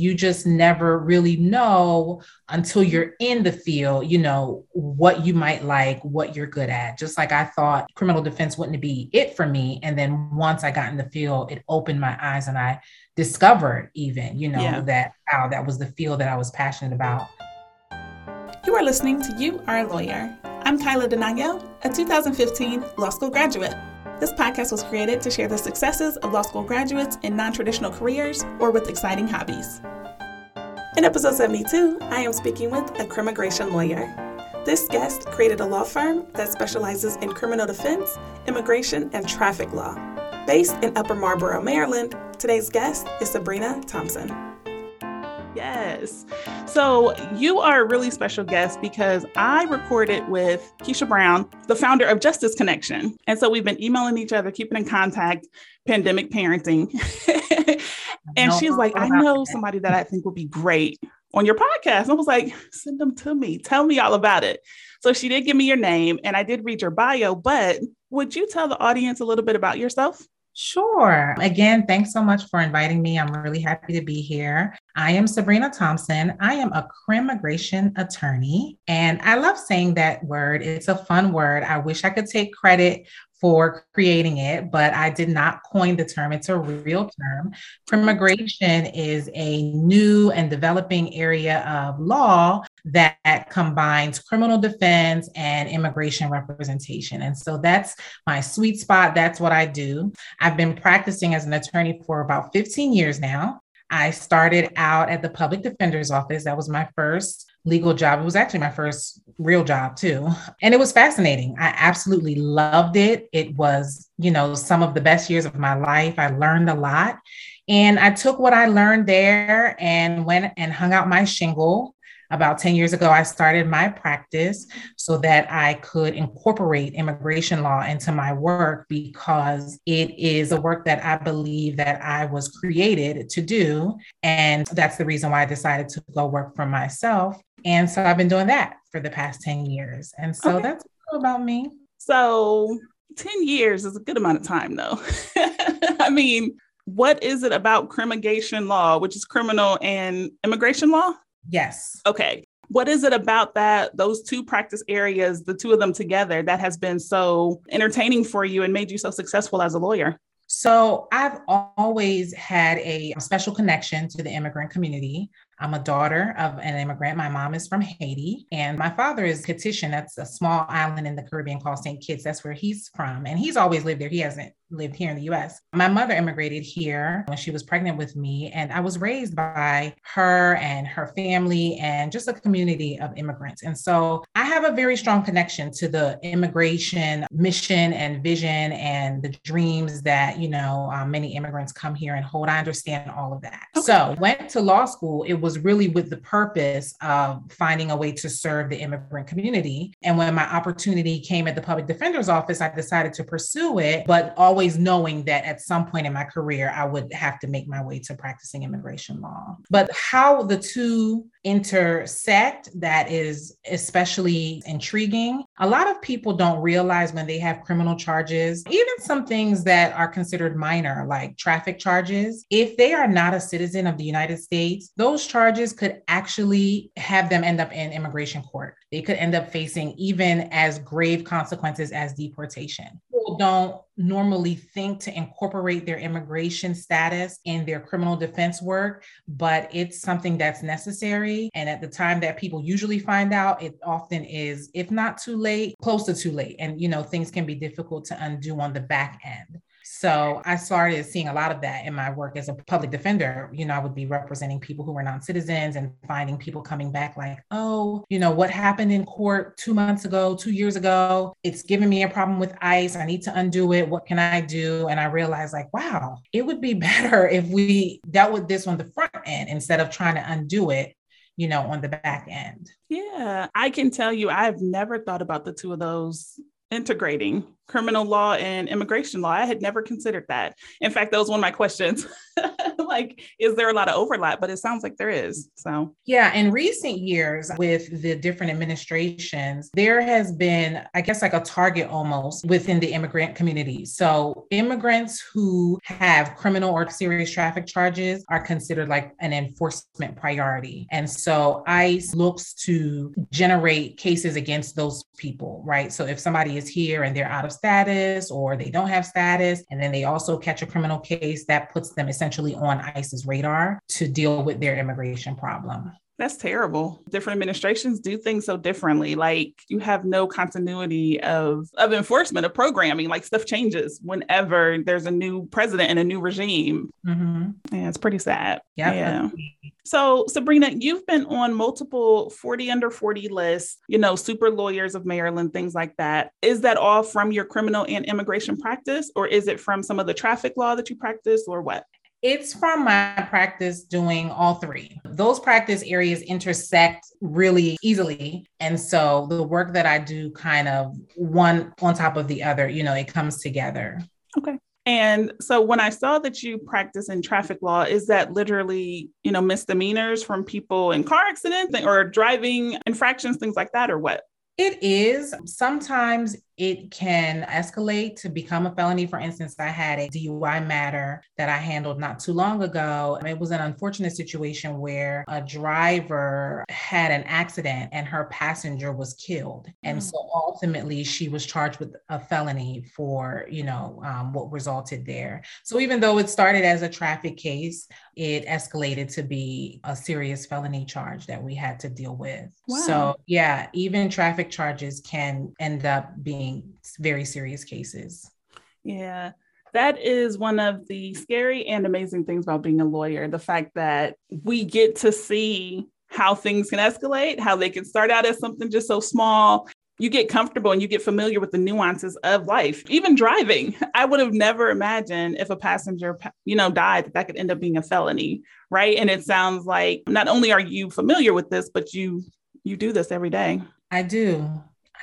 you just never really know until you're in the field, you know, what you might like, what you're good at. Just like I thought criminal defense wouldn't be it for me. And then once I got in the field, it opened my eyes and I discovered even, you know, yeah. that how that was the field that I was passionate about. You are listening to You Are a Lawyer. I'm Kyla Denayo, a 2015 law school graduate. This podcast was created to share the successes of law school graduates in non traditional careers or with exciting hobbies. In episode 72, I am speaking with a crimmigration lawyer. This guest created a law firm that specializes in criminal defense, immigration, and traffic law. Based in Upper Marlboro, Maryland, today's guest is Sabrina Thompson. Yes. So you are a really special guest because I recorded with Keisha Brown, the founder of Justice Connection. And so we've been emailing each other, keeping in contact, pandemic parenting. and she's like, I know somebody that I think would be great on your podcast. And I was like, send them to me. Tell me all about it. So she did give me your name and I did read your bio, but would you tell the audience a little bit about yourself? Sure. Again, thanks so much for inviting me. I'm really happy to be here. I am Sabrina Thompson. I am a crimmigration attorney, and I love saying that word. It's a fun word. I wish I could take credit for creating it, but I did not coin the term. It's a real term. Crimmigration is a new and developing area of law that combines criminal defense and immigration representation. And so that's my sweet spot. That's what I do. I've been practicing as an attorney for about 15 years now. I started out at the public defender's office. That was my first legal job. It was actually my first real job too. And it was fascinating. I absolutely loved it. It was, you know, some of the best years of my life. I learned a lot. And I took what I learned there and went and hung out my shingle about 10 years ago, I started my practice so that I could incorporate immigration law into my work because it is a work that I believe that I was created to do. And that's the reason why I decided to go work for myself. And so I've been doing that for the past 10 years. And so okay. that's about me. So 10 years is a good amount of time, though. I mean, what is it about crimmigration law, which is criminal and immigration law? Yes. Okay. What is it about that, those two practice areas, the two of them together, that has been so entertaining for you and made you so successful as a lawyer? So, I've always had a special connection to the immigrant community. I'm a daughter of an immigrant. My mom is from Haiti, and my father is Kittitian. That's a small island in the Caribbean called St. Kitts. That's where he's from. And he's always lived there. He hasn't lived here in the US. My mother immigrated here when she was pregnant with me, and I was raised by her and her family and just a community of immigrants. And so I have a very strong connection to the immigration mission and vision and the dreams that, you know, um, many immigrants come here and hold. I understand all of that. Okay. So went to law school. It was really with the purpose of finding a way to serve the immigrant community. And when my opportunity came at the public defender's office, I decided to pursue it, but always always knowing that at some point in my career, I would have to make my way to practicing immigration law. But how the two intersect, that is especially intriguing. A lot of people don't realize when they have criminal charges, even some things that are considered minor, like traffic charges, if they are not a citizen of the United States, those charges could actually have them end up in immigration court. They could end up facing even as grave consequences as deportation don't normally think to incorporate their immigration status in their criminal defense work, but it's something that's necessary. And at the time that people usually find out, it often is, if not too late, close to too late. And, you know, things can be difficult to undo on the back end. So I started seeing a lot of that in my work as a public defender. You know, I would be representing people who were non citizens and finding people coming back like, oh, you know, what happened in court two months ago, two years ago? It's giving me a problem with ICE. I need to undo it. What can I do? And I realized, like, wow, it would be better if we dealt with this on the front end instead of trying to undo it you know, on the back end. Yeah, I can tell you, I've never thought about the two of those integrating criminal law and immigration law. I had never considered that. In fact, that was one of my questions. like, is there a lot of overlap? But it sounds like there is. So, yeah, in recent years with the different administrations, there has been, I guess, like a target almost within the immigrant community. So, immigrants who have criminal or serious traffic charges are considered like an enforcement priority. And so, ICE looks to generate cases against those people, right? So, if somebody is here and they're out of status or they don't have status, and then they also catch a criminal case, that puts them essentially on ICE's radar to deal with their immigration problem. That's terrible. Different administrations do things so differently. Like you have no continuity of of enforcement of programming. Like stuff changes whenever there's a new president and a new regime. Mm-hmm. Yeah, it's pretty sad. Yep. Yeah. So Sabrina, you've been on multiple 40 under 40 lists, you know, super lawyers of Maryland, things like that. Is that all from your criminal and immigration practice, or is it from some of the traffic law that you practice, or what? It's from my practice doing all three. Those practice areas intersect really easily. And so the work that I do kind of one on top of the other, you know, it comes together. Okay. And so when I saw that you practice in traffic law, is that literally, you know, misdemeanors from people in car accidents or driving infractions, things like that, or what? It is. Sometimes it can escalate to become a felony. For instance, I had a DUI matter that I handled not too long ago. It was an unfortunate situation where a driver had an accident and her passenger was killed. And mm. so ultimately she was charged with a felony for, you know, um, what resulted there. So even though it started as a traffic case, it escalated to be a serious felony charge that we had to deal with. Wow. So yeah, even traffic charges can end up being very serious cases. Yeah. That is one of the scary and amazing things about being a lawyer the fact that we get to see how things can escalate, how they can start out as something just so small. You get comfortable and you get familiar with the nuances of life, even driving. I would have never imagined if a passenger, you know, died that that could end up being a felony, right? And it sounds like not only are you familiar with this, but you you do this every day. I do.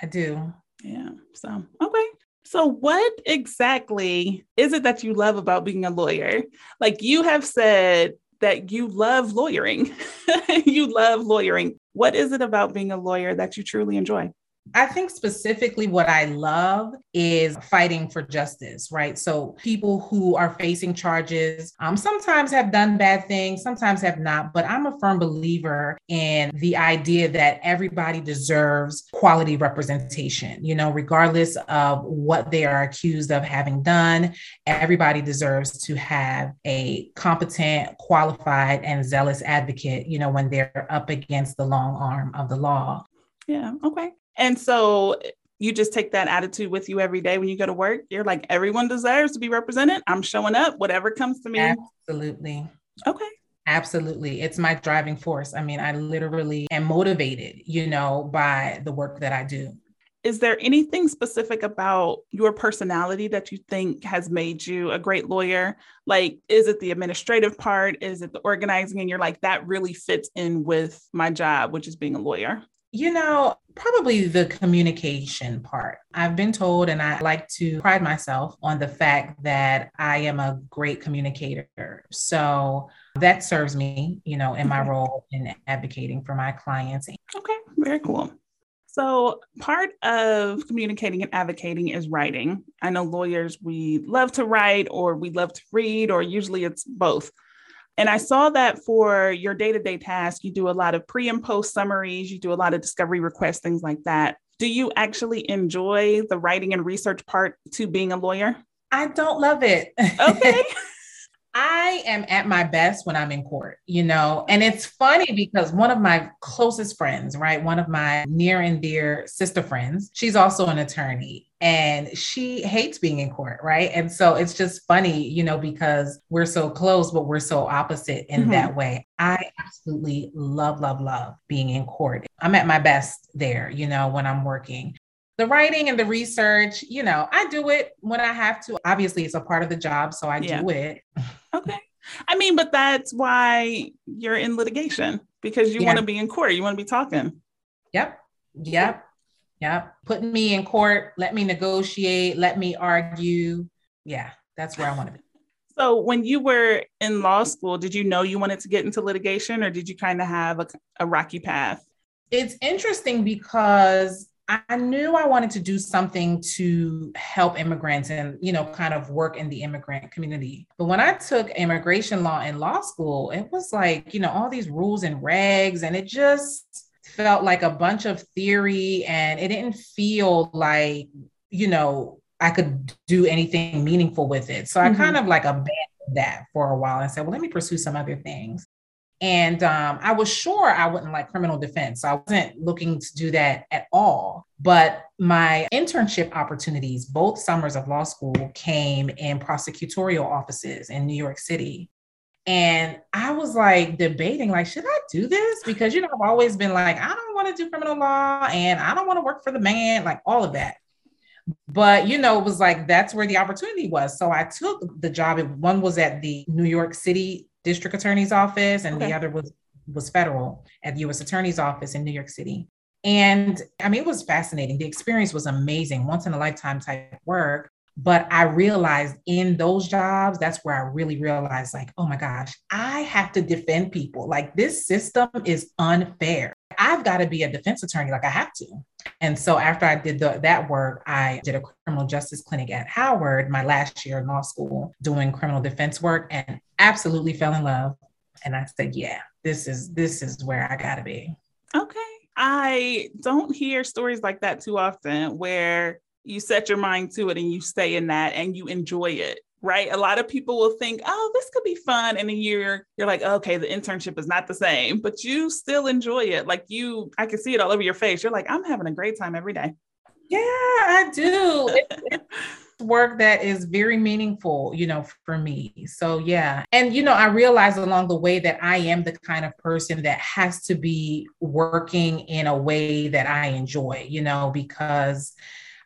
I do. Yeah. So, okay. So, what exactly is it that you love about being a lawyer? Like you have said that you love lawyering, you love lawyering. What is it about being a lawyer that you truly enjoy? I think specifically what I love is fighting for justice, right? So people who are facing charges um, sometimes have done bad things, sometimes have not, but I'm a firm believer in the idea that everybody deserves quality representation, you know, regardless of what they are accused of having done, everybody deserves to have a competent, qualified, and zealous advocate, you know, when they're up against the long arm of the law. Yeah. Okay. And so you just take that attitude with you every day when you go to work. You're like, everyone deserves to be represented. I'm showing up, whatever comes to me. Absolutely. Okay. Absolutely. It's my driving force. I mean, I literally am motivated, you know, by the work that I do. Is there anything specific about your personality that you think has made you a great lawyer? Like, is it the administrative part? Is it the organizing? And you're like, that really fits in with my job, which is being a lawyer? You know, probably the communication part. I've been told, and I like to pride myself on the fact that I am a great communicator. So that serves me, you know, in my role in advocating for my clients. Okay, very cool. So, part of communicating and advocating is writing. I know lawyers, we love to write or we love to read, or usually it's both. And I saw that for your day to day task, you do a lot of pre and post summaries, you do a lot of discovery requests, things like that. Do you actually enjoy the writing and research part to being a lawyer? I don't love it. Okay. I am at my best when I'm in court, you know, and it's funny because one of my closest friends, right, one of my near and dear sister friends, she's also an attorney and she hates being in court, right? And so it's just funny, you know, because we're so close, but we're so opposite in mm-hmm. that way. I absolutely love, love, love being in court. I'm at my best there, you know, when I'm working the writing and the research, you know, I do it when I have to. Obviously, it's a part of the job, so I yeah. do it. Okay. I mean, but that's why you're in litigation because you yeah. want to be in court, you want to be talking. Yep. Yep. Yep. Put me in court, let me negotiate, let me argue. Yeah, that's where I want to be. So, when you were in law school, did you know you wanted to get into litigation or did you kind of have a, a rocky path? It's interesting because I knew I wanted to do something to help immigrants and, you know, kind of work in the immigrant community. But when I took immigration law in law school, it was like, you know, all these rules and regs, and it just felt like a bunch of theory and it didn't feel like, you know, I could do anything meaningful with it. So mm-hmm. I kind of like abandoned that for a while and said, well, let me pursue some other things. And um, I was sure I wouldn't like criminal defense. So I wasn't looking to do that at all. But my internship opportunities, both summers of law school, came in prosecutorial offices in New York City. And I was like debating, like, should I do this? Because, you know, I've always been like, I don't want to do criminal law and I don't want to work for the man, like all of that. But, you know, it was like that's where the opportunity was. So I took the job. One was at the New York City district attorney's office, and okay. the other was was federal at the U.S. Attorney's Office in New York City. And I mean, it was fascinating. The experience was amazing, once in a lifetime type work. But I realized in those jobs, that's where I really realized, like, oh my gosh, I have to defend people. Like, this system is unfair. I've got to be a defense attorney, like, I have to. And so after I did the, that work, I did a criminal justice clinic at Howard my last year in law school doing criminal defense work and absolutely fell in love. And I said, yeah, this is this is where I gotta be. Okay. I don't hear stories like that too often where you set your mind to it and you stay in that and you enjoy it right? A lot of people will think, oh, this could be fun. And then you're you're like, okay, the internship is not the same, but you still enjoy it. Like you, I can see it all over your face. You're like, I'm having a great time every day. Yeah, I do. it's work that is very meaningful, you know, for me. So yeah. And you know, I realized along the way that I am the kind of person that has to be working in a way that I enjoy, you know, because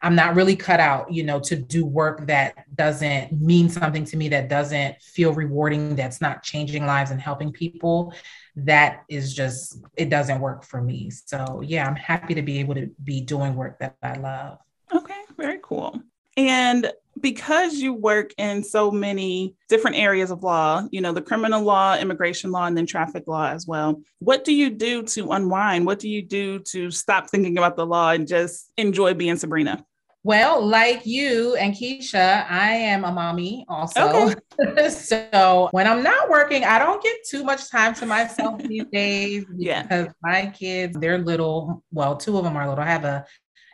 I'm not really cut out, you know, to do work that doesn't mean something to me, that doesn't feel rewarding, that's not changing lives and helping people. That is just, it doesn't work for me. So, yeah, I'm happy to be able to be doing work that I love. Okay, very cool. And because you work in so many different areas of law, you know, the criminal law, immigration law, and then traffic law as well, what do you do to unwind? What do you do to stop thinking about the law and just enjoy being Sabrina? Well, like you and Keisha, I am a mommy also. Okay. so when I'm not working, I don't get too much time to myself these days yeah. because my kids, they're little. Well, two of them are little. I have a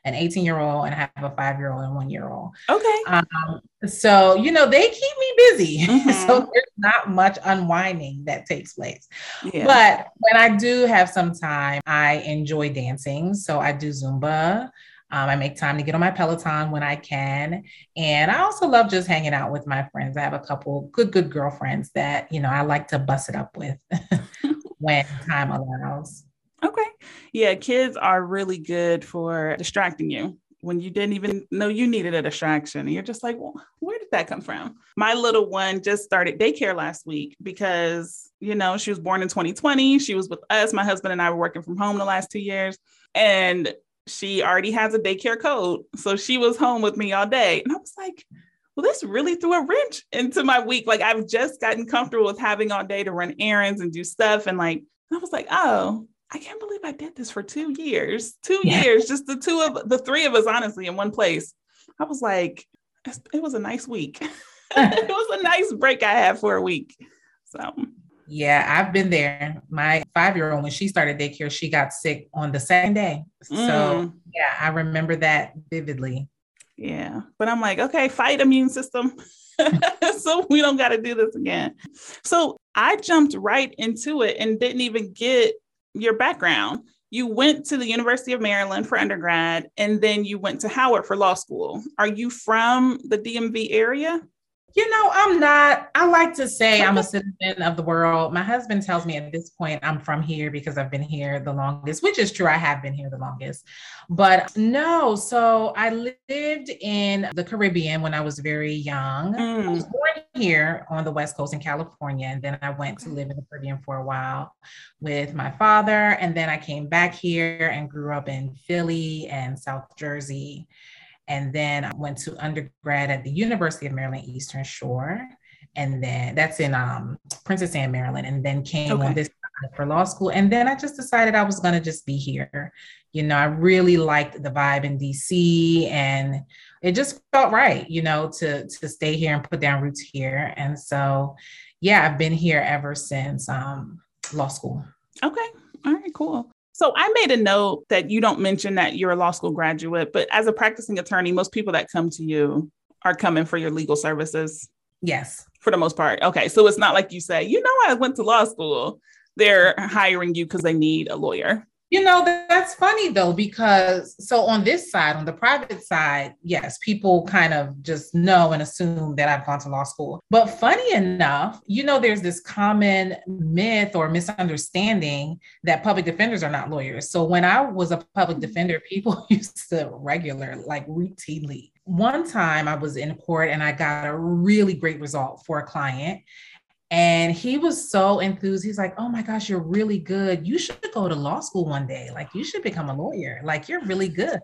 an 18 year old and I have a five year old and one year old. Okay. Um, so, you know, they keep me busy. Mm-hmm. so there's not much unwinding that takes place. Yeah. But when I do have some time, I enjoy dancing. So I do Zumba. Um, I make time to get on my Peloton when I can. And I also love just hanging out with my friends. I have a couple good, good girlfriends that, you know, I like to bust it up with when time allows. Okay. Yeah, kids are really good for distracting you when you didn't even know you needed a distraction. And you're just like, well, where did that come from? My little one just started daycare last week because, you know, she was born in 2020. She was with us. My husband and I were working from home the last two years. And she already has a daycare code. So she was home with me all day. And I was like, well, this really threw a wrench into my week. Like I've just gotten comfortable with having all day to run errands and do stuff. And like, I was like, oh, I can't believe I did this for two years, two yeah. years, just the two of the three of us, honestly, in one place. I was like, it was a nice week. it was a nice break I had for a week. So yeah, I've been there. My five year old, when she started daycare, she got sick on the same day. So, mm. yeah, I remember that vividly. Yeah. But I'm like, okay, fight immune system. so we don't got to do this again. So I jumped right into it and didn't even get your background. You went to the University of Maryland for undergrad and then you went to Howard for law school. Are you from the DMV area? You know, I'm not, I like to say I'm a citizen of the world. My husband tells me at this point I'm from here because I've been here the longest, which is true. I have been here the longest. But no, so I lived in the Caribbean when I was very young. Mm. I was born here on the West Coast in California. And then I went to live in the Caribbean for a while with my father. And then I came back here and grew up in Philly and South Jersey. And then I went to undergrad at the University of Maryland Eastern Shore. and then that's in um, Princess Anne, Maryland, and then came Okay. on this for law school. And then I just decided I was going to just be here. You know, I really liked the vibe in DC, and it just felt right, you know, to to stay here and put down roots here. And so, yeah, I've been here ever since um, law school. Okay. All right, cool. So I made a note that you don't mention that you're a law school graduate, but as a practicing attorney, most people that come to you are coming for your legal services Yes. for the most part. Okay. So it's not like you say, you know, I went to law school. They're hiring you because they need a lawyer. You know, that's funny though, because so on this side, on the private side, yes, people kind of just know and assume that I've gone to law school. But funny enough, you know, there's this common myth or misunderstanding that public defenders are not lawyers. So when I was a public mm-hmm. defender, people used to regular, like routinely. One time I was in court and I got a really great result for a client. And he was so enthused. He's like, Oh my gosh, you're really good. You should go to law school one day. Like, you should become a lawyer. Like, you're really good.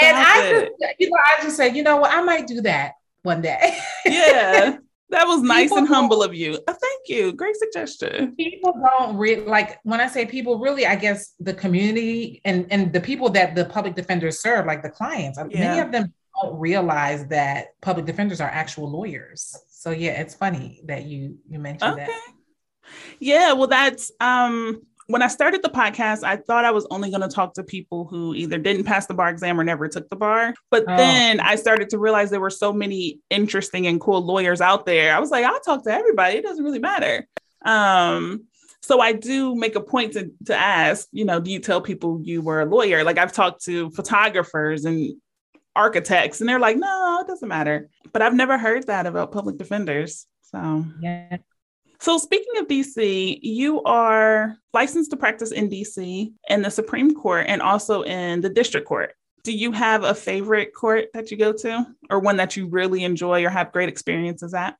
and I it. just, you know, I just said, you know what, I might do that one day. yeah. That was nice People and humble of you. Oh, thank you. Great suggestion. people don't really like when I say people, really, I guess the community and and the people that the public defenders serve, like the clients, uh, many of them don't realize that public defenders are actual lawyers. So yeah, it's funny that you you mentioned Okay. that. Yeah, well, that's um when I started the podcast, I thought I was only going to talk to people who either didn't pass the bar exam or never took the bar. But Oh. then I started to realize there were so many interesting and cool lawyers out there. I was like, I'll talk to everybody. It doesn't really matter. Um, so I do make a point to to ask, you know, do you tell people you were a lawyer? Like I've talked to photographers and architects, and they're like, no, it doesn't matter. But I've never heard that about public defenders. So Yeah. so, speaking of DC, you are licensed to practice in DC in the Supreme Court and also in the District Court. Do you have a favorite court that you go to or one that you really enjoy or have great experiences at?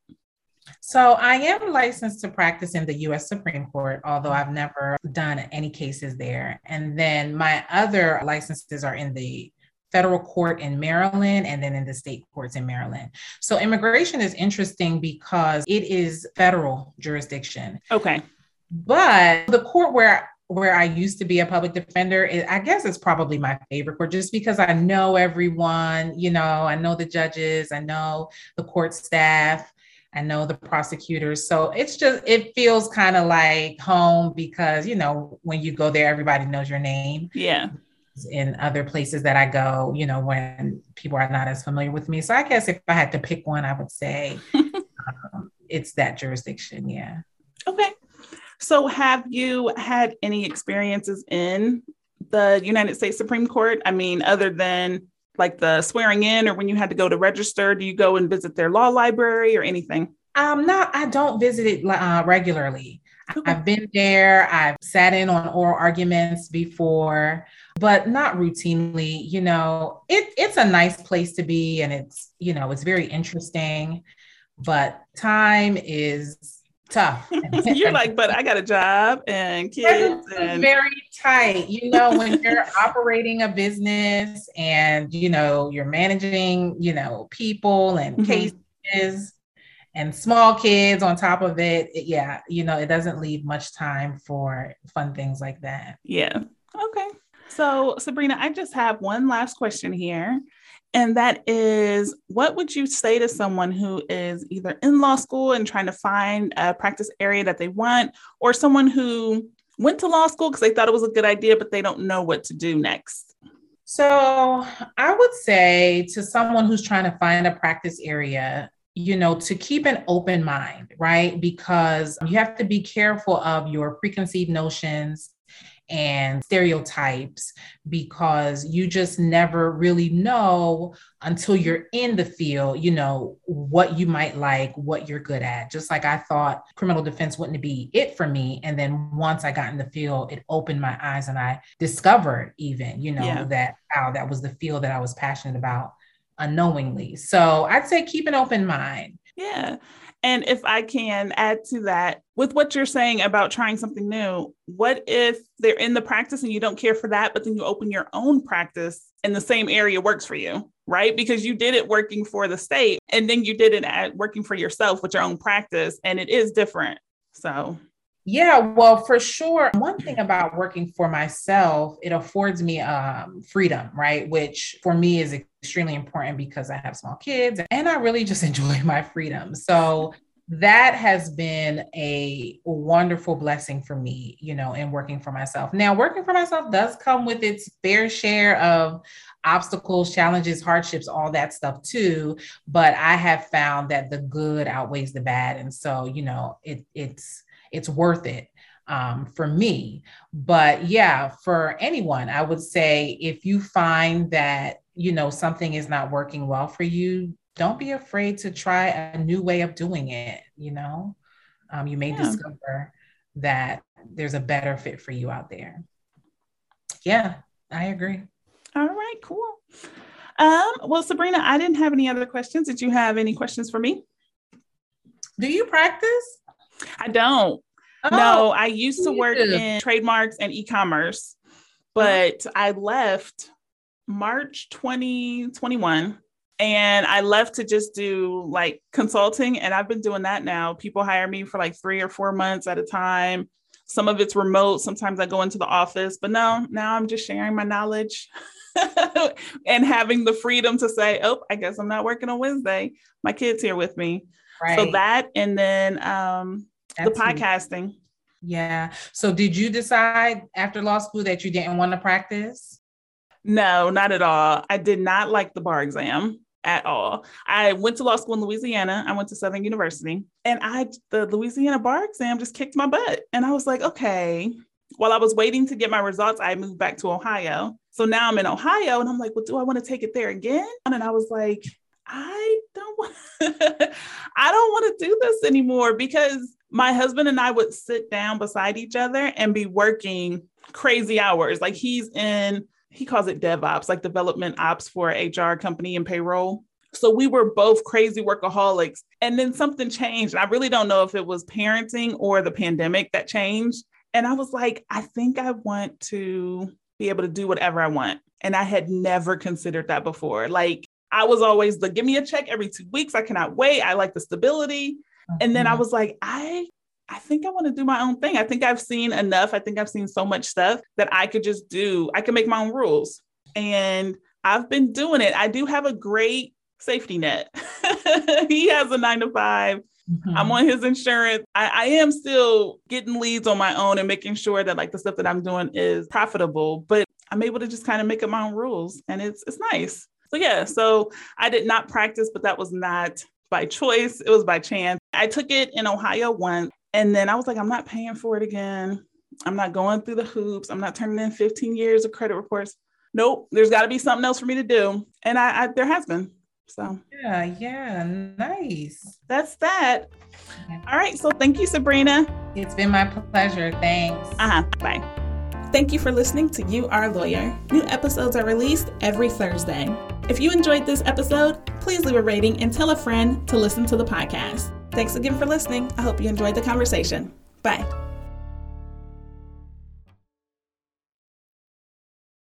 So I am licensed to practice in the US Supreme Court, although I've never done any cases there. And then my other licenses are in the federal court in Maryland and then in the state courts in Maryland. So immigration is interesting because it is federal jurisdiction. Okay. But the court where where I used to be a public defender, it, I guess it's probably my favorite court just because I know everyone, you know, I know the judges, I know the court staff, I know the prosecutors. So it's just, it feels kind of like home because, you know, when you go there, everybody knows your name. Yeah. In other places that I go, you know, when people are not as familiar with me. So I guess if I had to pick one, I would say um, it's that jurisdiction. Yeah. Okay. So, have you had any experiences in the United States Supreme Court? I mean, other than like the swearing in or when you had to go to register, do you go and visit their law library or anything? Um, not, I don't visit it uh, regularly. Okay. I've been there. I've sat in on oral arguments before, but not routinely. You know, it, it's a nice place to be, and it's you know it's very interesting. But time is tough. You're like, but I got a job and kids and very tight. You know, when you're operating a business and you know you're managing, you know, people and Mhm. cases and small kids on top of it, it- yeah, you know, it doesn't leave much time for fun things like that. Yeah. Okay. So, Sabrina, I just have one last question here. And that is what would you say to someone who is either in law school and trying to find a practice area that they want, or someone who went to law school because they thought it was a good idea, but they don't know what to do next? So I would say to someone who's trying to find a practice area, you know, to keep an open mind, right? Because you have to be careful of your preconceived notions and stereotypes because you just never really know until you're in the field, you know, what you might like, what you're good at. Just like I thought criminal defense wouldn't be it for me. And then once I got in the field, it opened my eyes and I discovered even, you know, Yeah. that wow, that was the field that I was passionate about unknowingly. So I'd say keep an open mind. Yeah. And if I can add to that, with what you're saying about trying something new, what if they're in the practice and you don't care for that, but then you open your own practice and the same area works for you? right? Because you did it working for the state and then you did it at working for yourself with your own practice, and it is different. So, yeah, well, for sure. One thing about working for myself, it affords me um, freedom, right? Which for me is extremely important because I have small kids and I really just enjoy my freedom. So that has been a wonderful blessing for me, you know, in working for myself. Now, working for myself does come with its fair share of obstacles, challenges, hardships, all that stuff too. But I have found that the good outweighs the bad. And so, you know, it, it's, it's worth it um, for me. But yeah, for anyone, I would say if you find that, you know, something is not working well for you, don't be afraid to try a new way of doing it. You know, um, you may yeah. discover that there's a better fit for you out there. Yeah, I agree. All right, cool. Um, well, Sabrina, I didn't have any other questions. Did you have any questions for me? Do you practice? I don't. Oh, no, I used to work in trademarks and e-commerce, but oh. I left March 2021 and I left to just do like consulting and I've been doing that now. People hire me for like 3 or 4 months at a time. Some of it's remote, sometimes I go into the office, but no, now I'm just sharing my knowledge. and having the freedom to say, "Oh, I guess I'm not working on Wednesday. My kids here with me." Right. So that, and then um, the podcasting. Yeah. So did you decide after law school that you didn't want to practice? No, not at all. I did not like the bar exam at all. I went to law school in Louisiana. I went to Southern University and I the Louisiana bar exam just kicked my butt. And I was like, okay. While I was waiting to get my results, I moved back to Ohio. So now I'm in Ohio and I'm like, well, do I want to take it there again? And I was like, I don't want I don't want to do this anymore because my husband and I would sit down beside each other and be working crazy hours. Like he's in, he calls it DevOps, like development ops for HR company and payroll. So we were both crazy workaholics. And then something changed. And I really don't know if it was parenting or the pandemic that changed. And I was like, I think I want to be able to do whatever I want. And I had never considered that before. Like I was always the give me a check every two weeks. I cannot wait. I like the stability. And then I mm-hmm. was like, I I think I want to do my own thing. I think I've seen enough. I think I've seen so much stuff that I could just do. I can make my own rules. And I've been doing it. I do have a great safety net. he has a nine to 5 i mm-hmm. I'm on his insurance. I, I am still getting leads on my own and making sure that like the stuff that I'm doing is profitable, but I'm able to just kind of make up my own rules and it's it's nice. So yeah, so I did not practice, but that was not by choice. It was by chance. I took it in Ohio once and then I was like, I'm not paying for it again. I'm not going through the hoops. I'm not turning in 15 years of credit reports. Nope, there's got to be something else for me to do. And I, I there has been. So yeah, yeah, nice. That's that. All right. So thank you, Sabrina. It's been my pleasure. Thanks. Uh-huh. Bye. Thank you for listening to You Our Lawyer. New episodes are released every Thursday. If you enjoyed this episode, please leave a rating and tell a friend to listen to the podcast. Thanks again for listening. I hope you enjoyed the conversation. Bye.